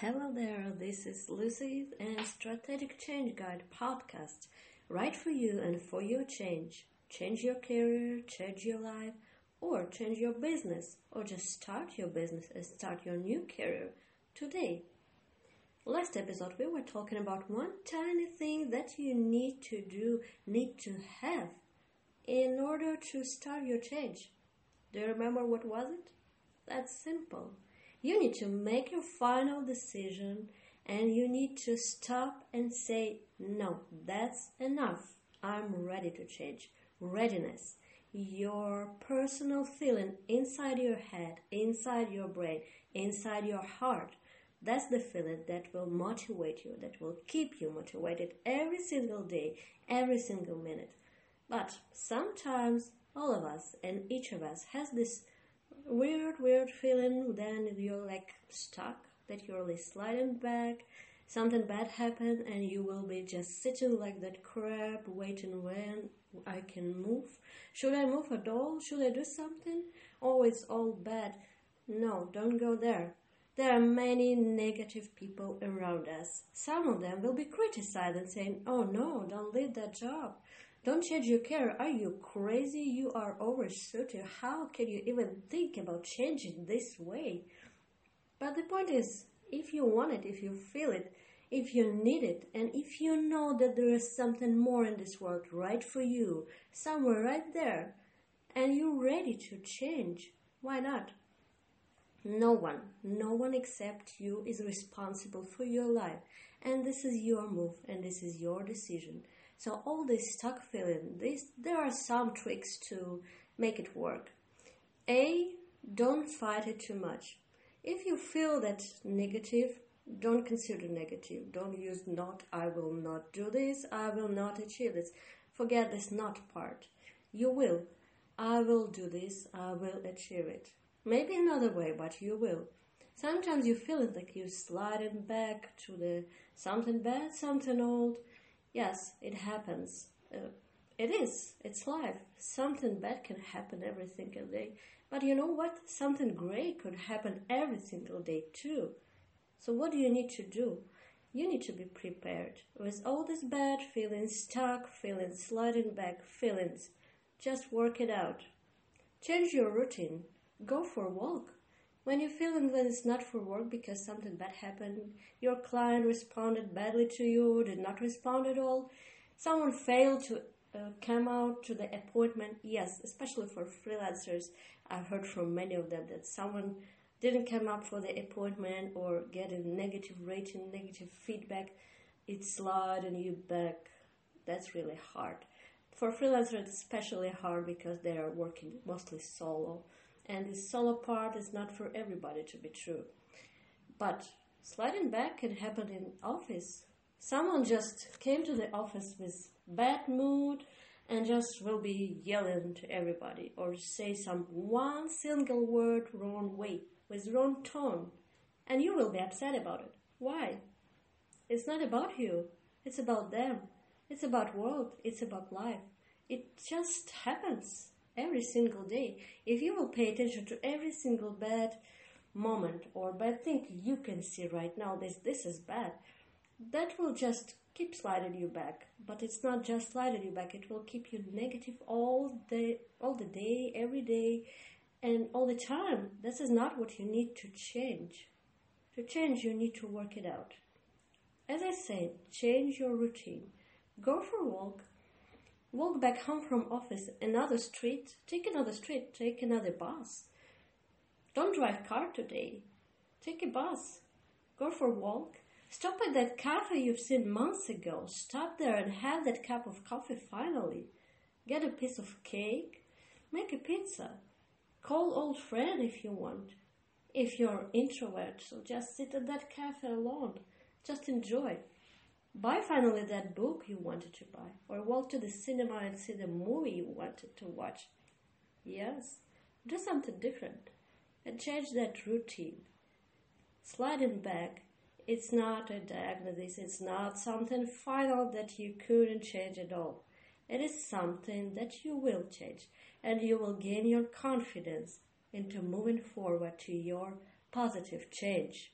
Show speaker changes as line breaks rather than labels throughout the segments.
Hello there, this is Lucy and Strategic Change Guide podcast. Right for you and for your change. Change your career, change your life, or change your business, or just start your business and start your new career today. Last episode, we were talking about one tiny thing that you need to do, need to have in order to start your change. Do you remember what was it? That's simple you need to make your final decision and you need to stop and say, no, that's enough. I'm ready to change. Readiness. Your personal feeling inside your head, inside your brain, inside your heart. That's the feeling that will motivate you, that will keep you motivated every single day, every single minute. But sometimes all of us and each of us has this weird, weird feeling. Then you're like stuck, that you're like sliding back. Something bad happened, and you will be just sitting like that crab, waiting when I can move. Should I move at all? Should I do something? Oh, it's all bad. No, don't go there. There are many negative people around us. Some of them will be criticizing, saying, Oh no, don't leave that job. Don't change your career. Are you crazy? You are over 30. How can you even think about changing this way? But the point is, if you want it, if you feel it, if you need it, and if you know that there is something more in this world right for you, somewhere right there, and you're ready to change, why not? No one, no one except you is responsible for your life, and this is your move, and this is your decision. So all this stuck feeling, this there are some tricks to make it work. A, don't fight it too much. If you feel that negative, don't consider negative. Don't use not, I will not do this, I will not achieve this. Forget this not part. You will. I will do this, I will achieve it. Maybe another way, but you will. Sometimes you feel it like you're sliding back to the something bad, something old, Yes, it happens. Uh, it is. It's life. Something bad can happen every single day. But you know what? Something great could happen every single day too. So what do you need to do? You need to be prepared with all these bad feelings, stuck feelings, sliding back feelings. Just work it out. Change your routine. Go for a walk. When you feel when it's not for work because something bad happened, your client responded badly to you, did not respond at all, someone failed to uh, come out to the appointment, yes, especially for freelancers, I've heard from many of them that someone didn't come up for the appointment or get a negative rating, negative feedback, it's sliding you back. That's really hard. For freelancers, it's especially hard because they are working mostly solo and the solo part is not for everybody to be true. But sliding back can happen in office. Someone just came to the office with bad mood and just will be yelling to everybody or say some one single word wrong way with wrong tone and you will be upset about it. Why? It's not about you. It's about them. It's about world. It's about life. It just happens every single day. If you will pay attention to every single bad moment or bad thing you can see right now, this this is bad, that will just keep sliding you back. But it's not just sliding you back; it will keep you negative all the all the day, every day, and all the time. This is not what you need to change. To change, you need to work it out. As I said, change your routine. Go for a walk, Walk back home from office, another street, take another street, take another bus. Don't drive car today. Take a bus. Go for a walk. Stop at that cafe you've seen months ago. Stop there and have that cup of coffee finally. Get a piece of cake. Make a pizza. Call old friend if you want. If you're introvert, so just sit at that cafe alone. Just enjoy. Buy finally that book you wanted to buy, or walk to the cinema and see the movie you wanted to watch. Yes, do something different and change that routine. Sliding back, it's not a diagnosis, it's not something final that you couldn't change at all. It is something that you will change, and you will gain your confidence into moving forward to your positive change.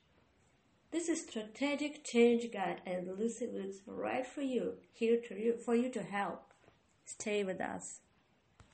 This is Strategic Change Guide and Lucy Woods right for you, here to you, for you to help. Stay with us.